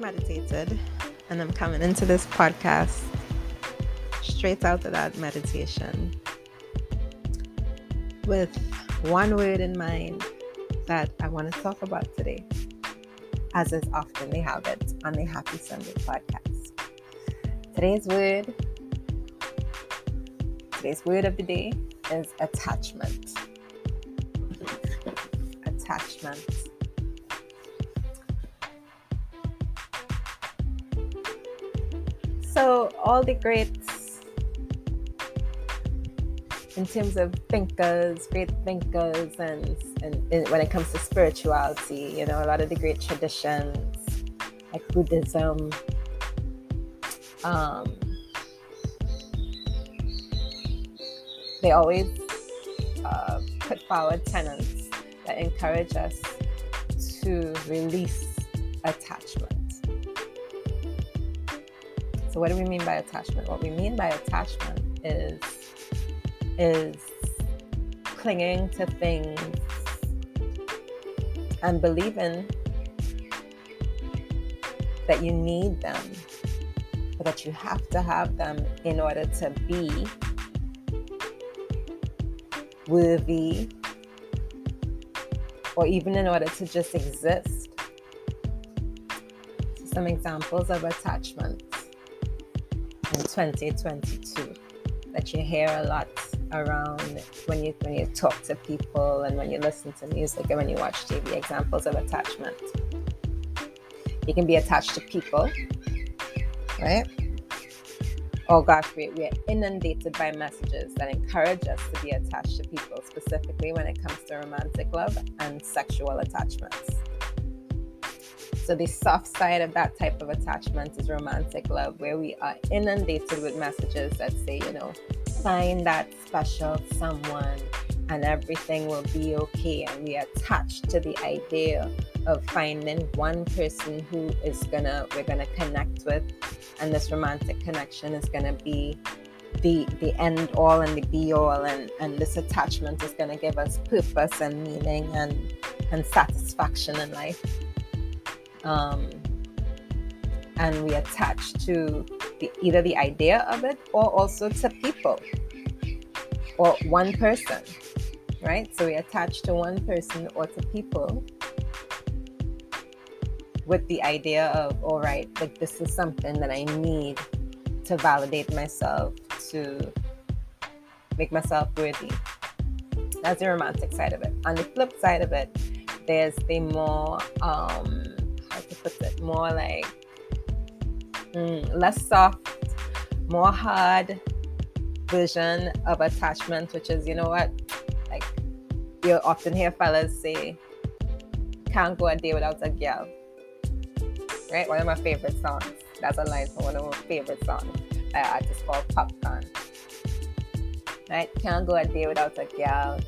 meditated, and I'm coming into this podcast straight out of that meditation with one word in mind that I want to talk about today, as is often the habit on the Happy Sunday podcast. Today's word, today's word of the day is attachment. Attachment. So, all the greats in terms of thinkers, great thinkers, and, and, and, when it comes to spirituality, you know, a lot of the great traditions like Buddhism, um, they always uh, put forward tenets that encourage us to release attachment. So what do we mean by attachment? What we mean by attachment is is clinging to things and believing that you need them, or that you have to have them in order to be worthy, or even in order to just exist. So some examples of attachment 2022 that you hear a lot around when you when you talk to people and when you listen to music and when you watch TV examples of attachment. You can be attached to people, right? Oh gosh, we, we are inundated by messages that encourage us to be attached to people, specifically when it comes to romantic love and sexual attachments. So, the soft side of that type of attachment is romantic love, where we are inundated with messages that say, you know, find that special someone and everything will be okay. And we are attached to the idea of finding one person who is gonna, we're gonna connect with, and this romantic connection is gonna be the the end all and the be all. And and this attachment is going to give us purpose and meaning and and satisfaction in life um, and we attach to the, either the idea of it or also to people or one person, right? So we attach to one person or to people with the idea of, all right, like this is something that I need to validate myself, to make myself worthy. That's the romantic side of it. On the flip side of it, there's the more um, it more like mm, less soft, more hard version of attachment, which is, you know what, like you often hear fellas say, can't go a day without a girl. Right? One of my favorite songs. That's a line from one of my favorite songs by an artist called Popcaan. Right? Can't go a day without a girl.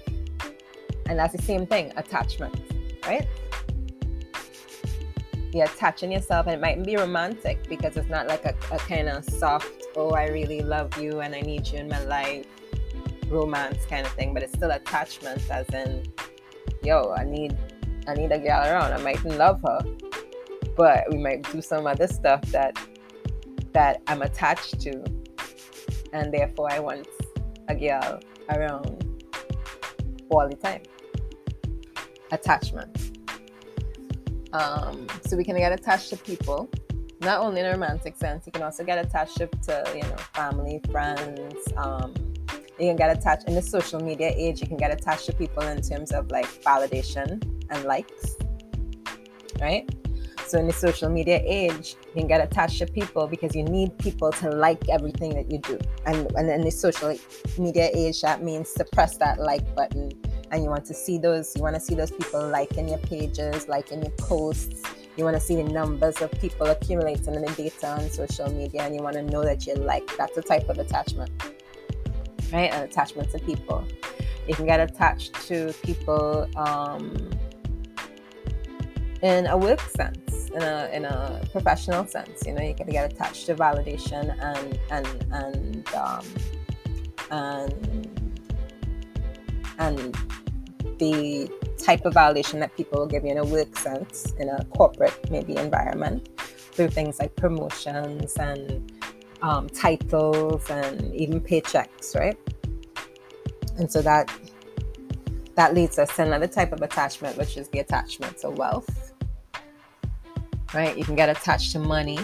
And that's the same thing, attachment, right? You're attaching yourself and it might be romantic because it's not like a, a kind of soft oh i really love you and i need you in my life romance kind of thing but it's still attachment as in yo i need i need a girl around i might love her but we might do some other stuff that that i'm attached to and therefore i want a girl around all the time. Attachment um, so we can get attached to people, not only in a romantic sense, you can also get attached to, you know, family, friends. Um, you can get attached in the social media age, you can get attached to people in terms of like validation and likes, right? So in the social media age, you can get attached to people because you need people to like everything that you do. And, and in the social media age, that means to press that like button and you want to see those you want to see those people liking your pages liking your posts. You want to see the numbers of people accumulating in the data on social media and you want to know that you like that's a type of attachment right? An attachment to people. You can get attached to people um, in a work sense in a in a professional sense you know you can get attached to validation and and and um, and and the type of validation that people will give you in a work sense, in a corporate maybe environment, through things like promotions and um, titles and even paychecks, right? And so that that leads us to another type of attachment, which is the attachment to wealth. Right? You can get attached to money.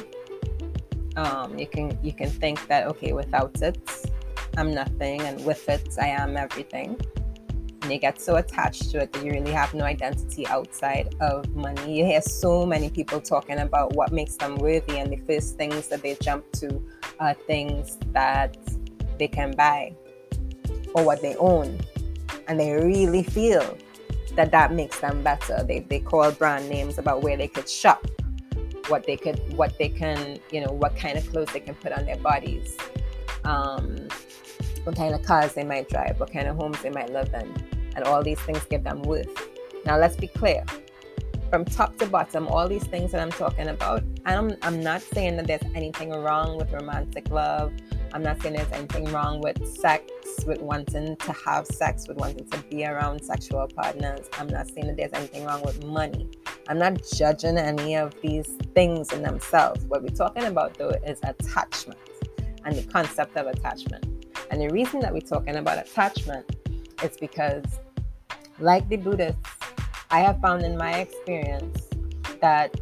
Um, you can you can think that okay, without it, I'm nothing, and with it, I am everything. And you get so attached to it that you really have no identity outside of money. You hear so many people talking about what makes them worthy, and the first things that they jump to are things that they can buy or what they own and they really feel that that makes them better. They, they call brand names about where they could shop, what they could, what they can, you know, what kind of clothes they can put on their bodies, um, what kind of cars they might drive, what kind of homes they might live in, and all these things give them worth. Now, let's be clear. From top to bottom, all these things that I'm talking about, I'm, I'm not saying that there's anything wrong with romantic love I'm not saying there's anything wrong with sex, with wanting to have sex, with wanting to be around sexual partners. I'm not saying that there's anything wrong with money. I'm not judging any of these things in themselves. What we're talking about though is attachment and the concept of attachment. And the reason that we're talking about attachment is because, like the Buddhists, I have found in my experience that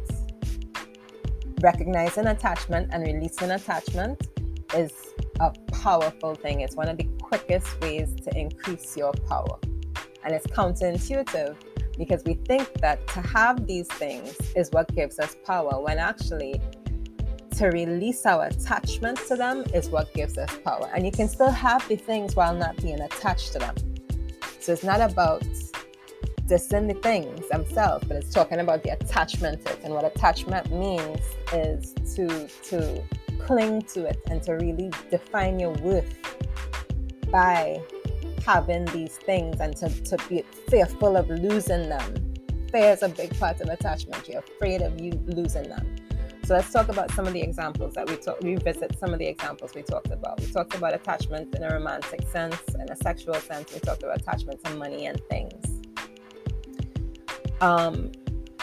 recognizing attachment and releasing attachment is a powerful thing. It's one of the quickest ways to increase your power. And it's counterintuitive because we think that to have these things is what gives us power, when actually, to release our attachment to them is what gives us power. And you can still have the things while not being attached to them. So it's not about dissing the things themselves, but it's talking about the attachment to it. And what attachment means is to to cling to it and to really define your worth by having these things and to, to be fearful of losing them. Fear is a big part of attachment. You're afraid of you losing them. So let's talk about some of the examples that we talk, revisit some of the examples we talked about. We talked about attachment in a romantic sense, in a sexual sense. We talked about attachment to money and things. Um,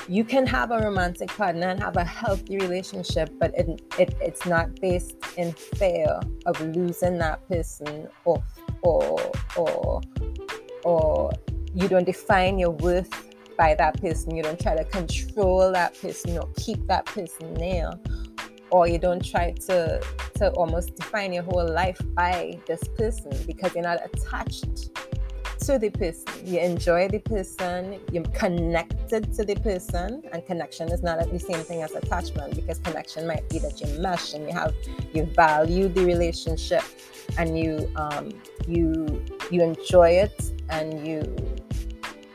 you can have a romantic partner and have a healthy relationship, but it, it, it's not based in fear of losing that person or, or, or, or you don't define your worth by that person. You don't try to control that person or keep that person near. Or you don't try to, to almost define your whole life by this person because you're not attached to the person. You enjoy the person, you're connected to the person, and connection is not the same thing as attachment because connection might be that you mesh and you have you value the relationship and you um, you you enjoy it and you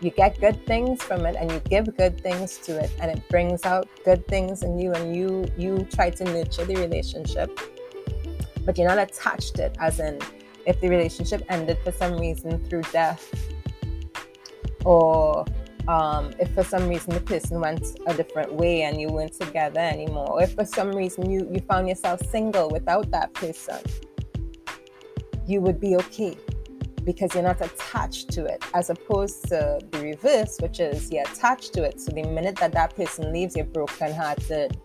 you get good things from it and you give good things to it and it brings out good things in you and you you try to nurture the relationship. But you're not attached to it as in if the relationship ended for some reason through death or um, if for some reason the person went a different way and you weren't together anymore, or if for some reason you, you found yourself single without that person, you would be okay because you're not attached to it, as opposed to the reverse, which is you're attached to it. So the minute that that person leaves, you're brokenhearted.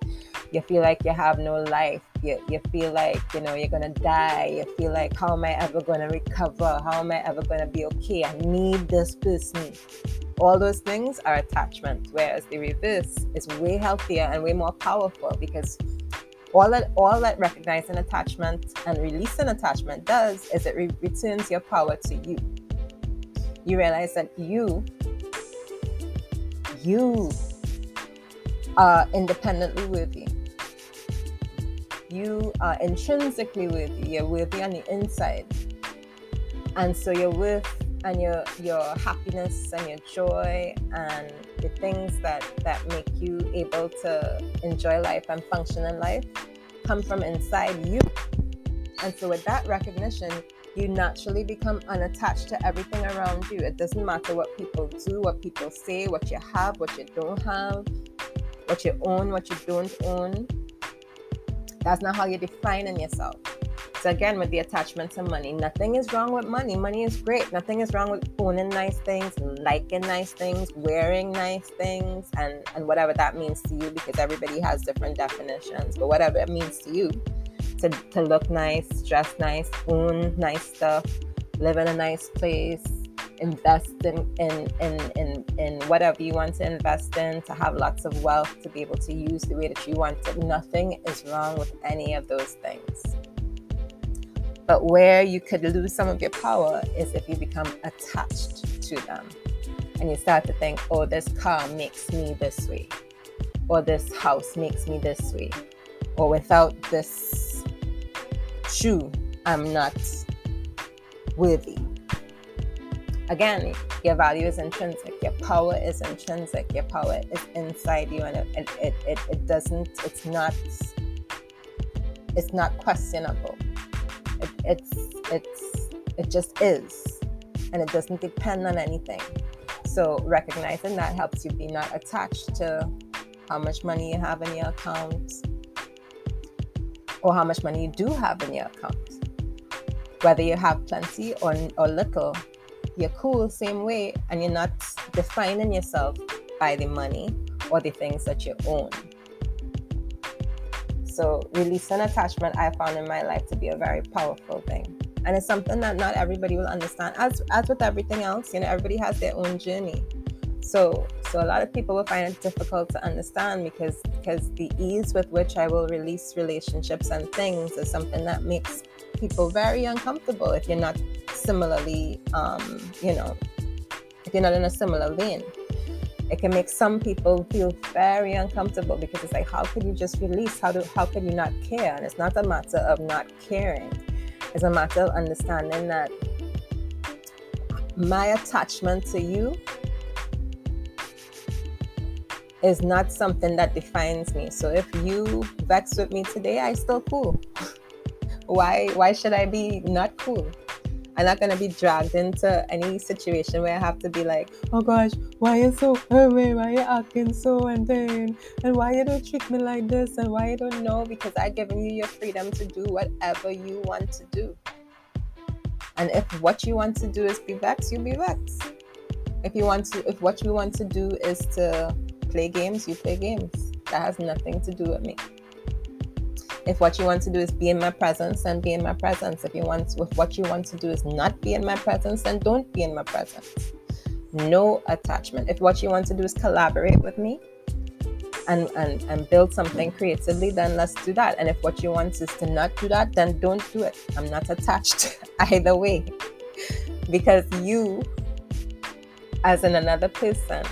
You feel like you have no life you, you feel like you know you're gonna die you feel like how am i ever gonna recover how am i ever gonna be okay i need this person all those things are attachment whereas the reverse is way healthier and way more powerful because all that all that recognizing attachment and releasing attachment does is it re- returns your power to you you realize that you you are independently worthy you are intrinsically worthy. You're worthy on the inside. And so your worth and your your happiness and your joy and the things that that make you able to enjoy life and function in life come from inside you. And so with that recognition, you naturally become unattached to everything around you. It doesn't matter what people do, what people say, what you have, what you don't have, what you own, what you don't own that's not how you're defining yourself. Again, with the attachment to money, nothing is wrong with money. Money is great. Nothing is wrong with owning nice things, liking nice things, wearing nice things, and and whatever that means to you, because everybody has different definitions. But whatever it means to you, to to look nice, dress nice, own nice stuff, live in a nice place, invest in, in, in, in, in whatever you want to invest in, to have lots of wealth, to be able to use the way that you want it. Nothing is wrong with any of those things. But where you could lose some of your power is if you become attached to them. And you start to think, oh, this car makes me this way, or this house makes me this way, or without this shoe, I'm not worthy. Again, your value is intrinsic, your power is intrinsic, your power is inside you, and it, it, it, it doesn't, it's not, it's not questionable. It, it's, it's, it just is, and it doesn't depend on anything. So recognizing that helps you be not attached to how much money you have in your account or how much money you do have in your account. Whether you have plenty or, or little, you're cool same way and you're not defining yourself by the money or the things that you own. So releasing attachment I found in my life to be a very powerful thing. And it's something that not everybody will understand. As as with everything else, you know, everybody has their own journey. So so a lot of people will find it difficult to understand because because the ease with which I will release relationships and things is something that makes people very uncomfortable if you're not similarly, um, you know, if you're not in a similar vein. It can make some people feel very uncomfortable because it's like, how could you just release? How do how could you not care? And it's not a matter of not caring. It's a matter of understanding that my attachment to you is not something that defines me. So if you vex with me today, I still cool. why why should I be not cool? I'm not gonna be dragged into any situation where I have to be like, oh gosh, why you so away? Why are you acting so and then and why you don't treat me like this and why you don't know because I've given you your freedom to do whatever you want to do. And if what you want to do is be vexed, you be vexed. If you want to if what you want to do is to play games, you play games. That has nothing to do with me. If what you want to do is be in my presence, then be in my presence. If you want, if what you want to do is not be in my presence, then don't be in my presence. No attachment. If what you want to do is collaborate with me and, and, and build something creatively, then let's do that. And if what you want is to not do that, then don't do it. I'm not attached either way. Because you, as in another person,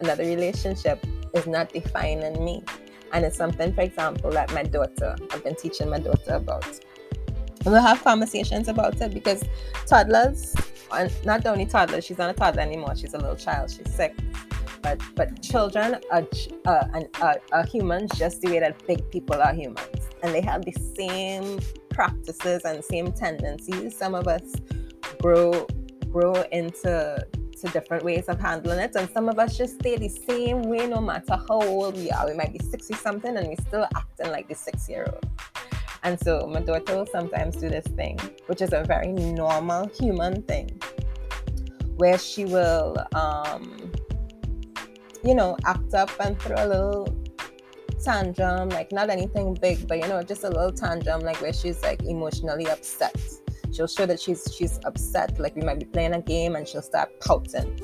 another relationship, is not defining me. And it's something, for example, that my daughter, I've been teaching my daughter about. We'll have conversations about it because toddlers, not only toddlers, she's not a toddler anymore, she's a little child, she's sick. But, but children are, uh, are, are humans just the way that big people are humans. And they have the same practices and same tendencies. Some of us grow grow into to different ways of handling it. And some of us just stay the same way no matter how old we are. We might be 60 something and we're still acting like the six year old. And so my daughter will sometimes do this thing, which is a very normal human thing, where she will, um, you know, act up and throw a little tantrum, like not anything big, but you know, just a little tantrum, like where she's like emotionally upset she'll show that she's she's upset like we might be playing a game and she'll start pouting.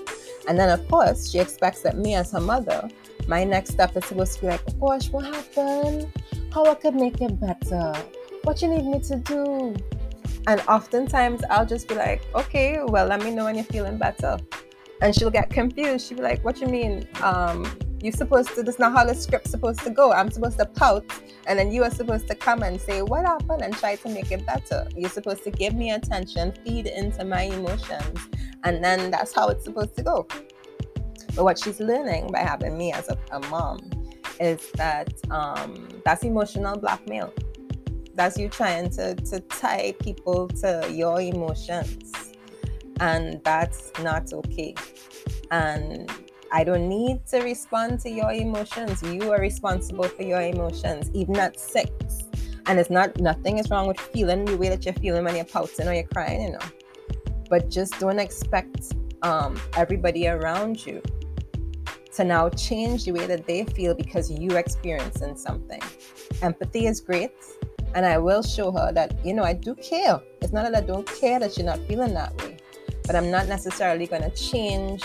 And then of course she expects that me as her mother my next step is supposed to be like gosh what happened? How i could make it better? What you need me to do? And oftentimes i'll just be like okay well let me know when you're feeling better. And she'll get confused. She'll be like what you mean? Um you're supposed to that's not how the script's supposed to go. I'm supposed to pout and then you are supposed to come and say what happened? and try to make it better. You're supposed to give me attention feed into my emotions and then that's how it's supposed to go. But what she's learning by having me as a, a mom is that um, that's emotional blackmail. That's you trying to, to tie people to your emotions and that's not okay. And I don't need to respond to your emotions. You are responsible for your emotions. Even at six, And it's not nothing is wrong with feeling the way that you're feeling when you're pouting or you're crying, you know. But just don't expect um, everybody around you to now change the way that they feel because you're experiencing something. Empathy is great. And I will show her that, you know, I do care. It's not that I don't care that you're not feeling that way, but I'm not necessarily going to change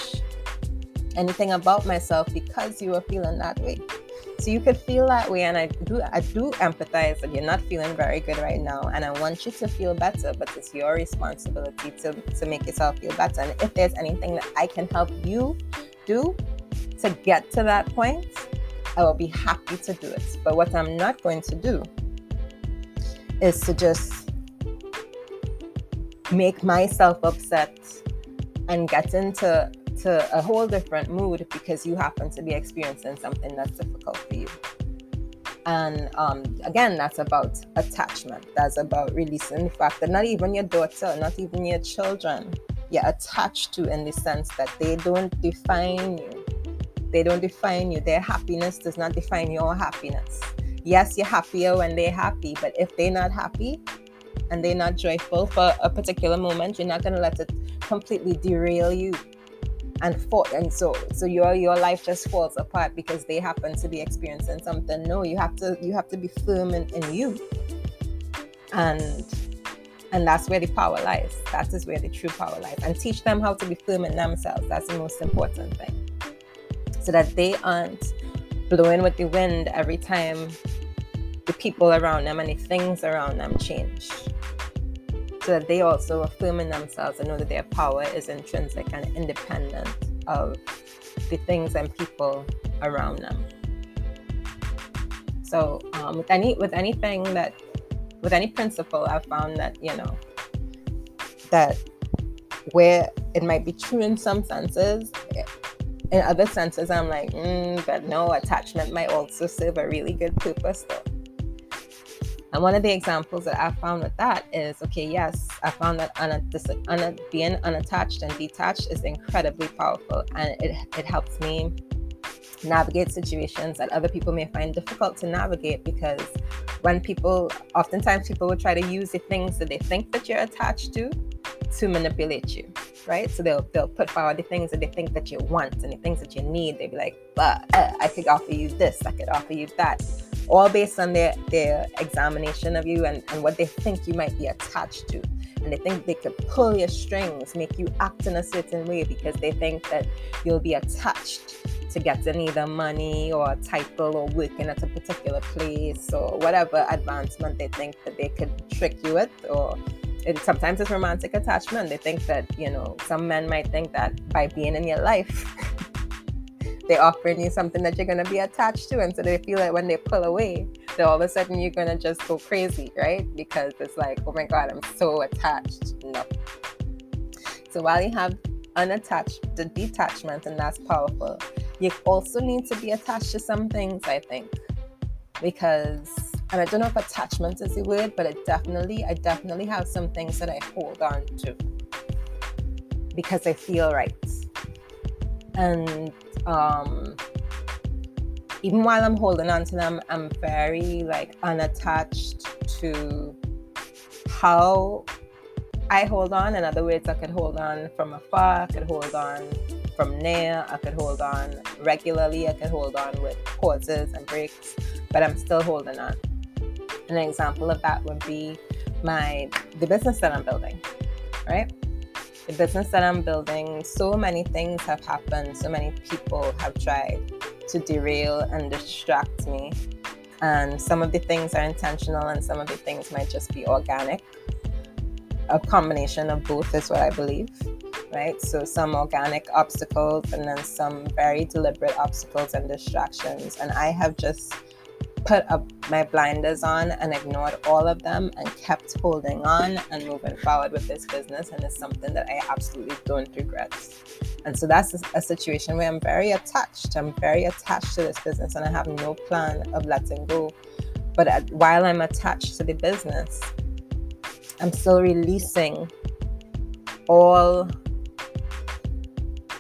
anything about myself because you are feeling that way. So you could feel that way, and I do I do empathize that you're not feeling very good right now, and I want you to feel better, but it's your responsibility to, to make yourself feel better. And if there's anything that I can help you do to get to that point, I will be happy to do it. But what I'm not going to do is to just make myself upset and get into to a whole different mood because you happen to be experiencing something that's difficult for you. And um, again, that's about attachment. That's about releasing the fact that not even your daughter, not even your children, you're attached to in the sense that they don't define you. They don't define you. Their happiness does not define your happiness. Yes, you're happier when they're happy, but if they're not happy and they're not joyful for a particular moment, you're not going to let it completely derail you and for and so so your your life just falls apart because they happen to be experiencing something no you have to you have to be firm in, in you. And and that's where the power lies. That is where the true power lies. And teach them how to be firm in themselves. That's the most important thing. So that they aren't blowing with the wind every time the people around them and the things around them change so that they also affirm in themselves and know that their power is intrinsic and independent of the things and people around them. So um, with any with anything that with any principle, I've found that you know that where it might be true in some senses, in other senses, I'm like, mm, but no, attachment might also serve a really good purpose though. And one of the examples that I found with that is okay, yes, I found that un- un- being unattached and detached is incredibly powerful and it, it helps me navigate situations that other people may find difficult to navigate because when people, oftentimes people will try to use the things that they think that you're attached to to manipulate you, right? So they'll they'll put forward the things that they think that you want and the things that you need. They'll be like, but uh, I could offer you this, I could offer you that all based on their, their examination of you and, and what they think you might be attached to. And they think they could pull your strings, make you act in a certain way because they think that you'll be attached to getting either money or a title or working at a particular place or whatever advancement they think that they could trick you with or it, sometimes it's romantic attachment they think that you know some men might think that by being in your life they're offering you something that you're going to be attached to. And so they feel like when they pull away, that all of a sudden you're going to just go crazy, right? Because it's like, oh my God, I'm so attached. No. So while you have unattached, the detachment, and that's powerful, you also need to be attached to some things, I think. Because, and I don't know if attachment is the word, but it definitely, I definitely have some things that I hold on to because I feel right. And um, even while I'm holding on to them, I'm very like unattached to how I hold on. In other words, I could hold on from afar, I could hold on from near, I could hold on regularly, I could hold on with pauses and breaks, but I'm still holding on. An example of that would be my the business that I'm building, right? The business that I'm building, so many things have happened. So many people have tried to derail and distract me. And some of the things are intentional, and some of the things might just be organic. A combination of both is what I believe, right? So, some organic obstacles, and then some very deliberate obstacles and distractions. And I have just put up my blinders on and ignored all of them and kept holding on and moving forward with this business. And it's something that I absolutely don't regret. And so that's a, situation where I'm very attached. I'm very attached to this business and I have no plan of letting go. But while I'm attached to the business, I'm still releasing all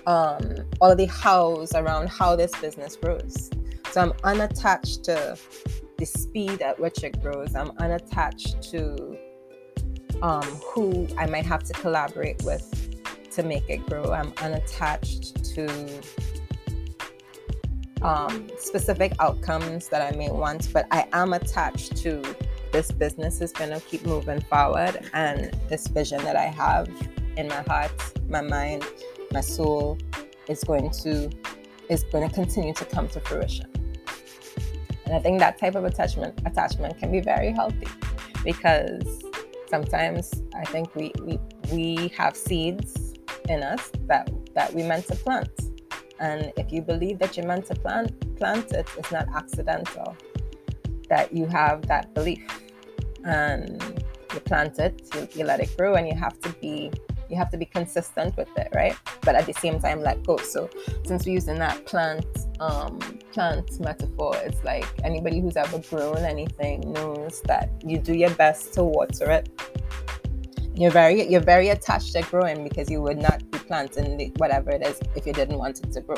um, all the hows around how this business grows. So I'm unattached to the speed at which it grows. I'm unattached to um, who I might have to collaborate with to make it grow. I'm unattached to um, specific outcomes that I may want, but I am attached to this business is going to keep moving forward and this vision that I have in my heart, my mind, my soul is going to is going to continue to come to fruition. And I think that type of attachment attachment can be very healthy because sometimes I think we we, we have seeds in us that that we meant to plant. And if you believe that you're meant to plant plant it, it's not accidental that you have that belief and you plant it, you, you let it grow, and you have to be you have to be consistent with it, right? But at the same time, let go. So since we're using that plant um, plant metaphor, it's like anybody who's ever grown anything knows that you do your best to water it. You're very you're very attached to growing because you would not be planting whatever it is if you didn't want it to grow.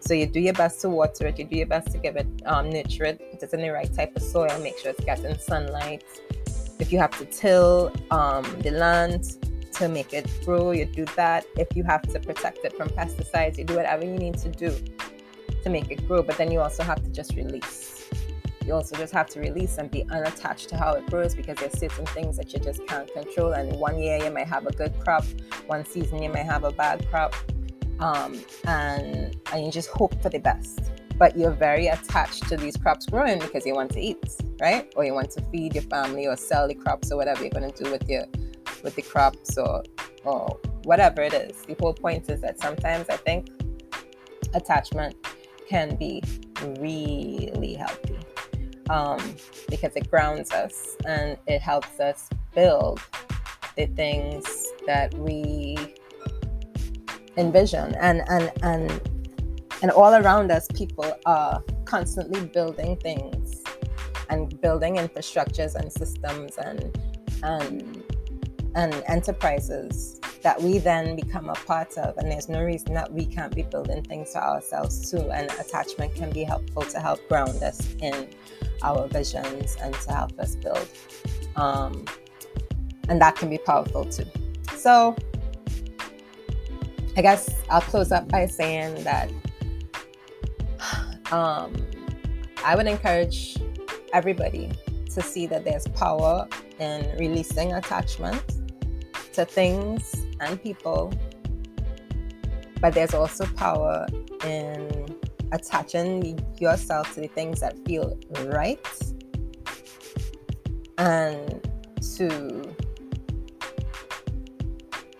So you do your best to water it, you do your best to give it um, nurture it, put it in the right type of soil, make sure it's getting sunlight. If you have to till um, the land to make it grow, you do that. If you have to protect it from pesticides, you do whatever you need to do to make it grow. But then you also have to just release. You also just have to release and be unattached to how it grows because there's certain things that you just can't control. And one year you might have a good crop, one season you might have a bad crop um, and and you just hope for the best. But you're very attached to these crops growing because you want to eat, right? Or you want to feed your family or sell the crops or whatever you're going to do with your with the crops or or whatever it is. The whole point is that sometimes I think attachment can be really healthy um, because it grounds us and it helps us build the things that we envision. And and and and all around us people are constantly building things and building infrastructures and systems and and and enterprises that we then become a part of and there's no reason that we can't be building things for ourselves too and attachment can be helpful to help ground us in our visions and to help us build um, and that can be powerful too. So I guess I'll close up by saying that um, I would encourage everybody to see that there's power in releasing attachment to things and people, but there's also power in attaching yourself to the things that feel right and to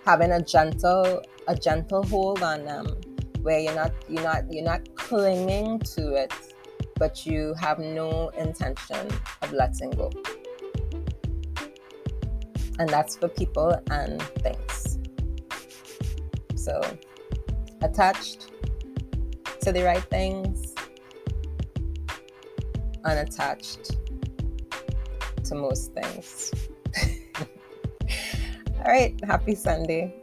having a gentle a gentle hold on them where you're not you're not you're not clinging to it but you have no intention of letting go. And that's for people and things so attached to the right things unattached to most things. All right happy sunday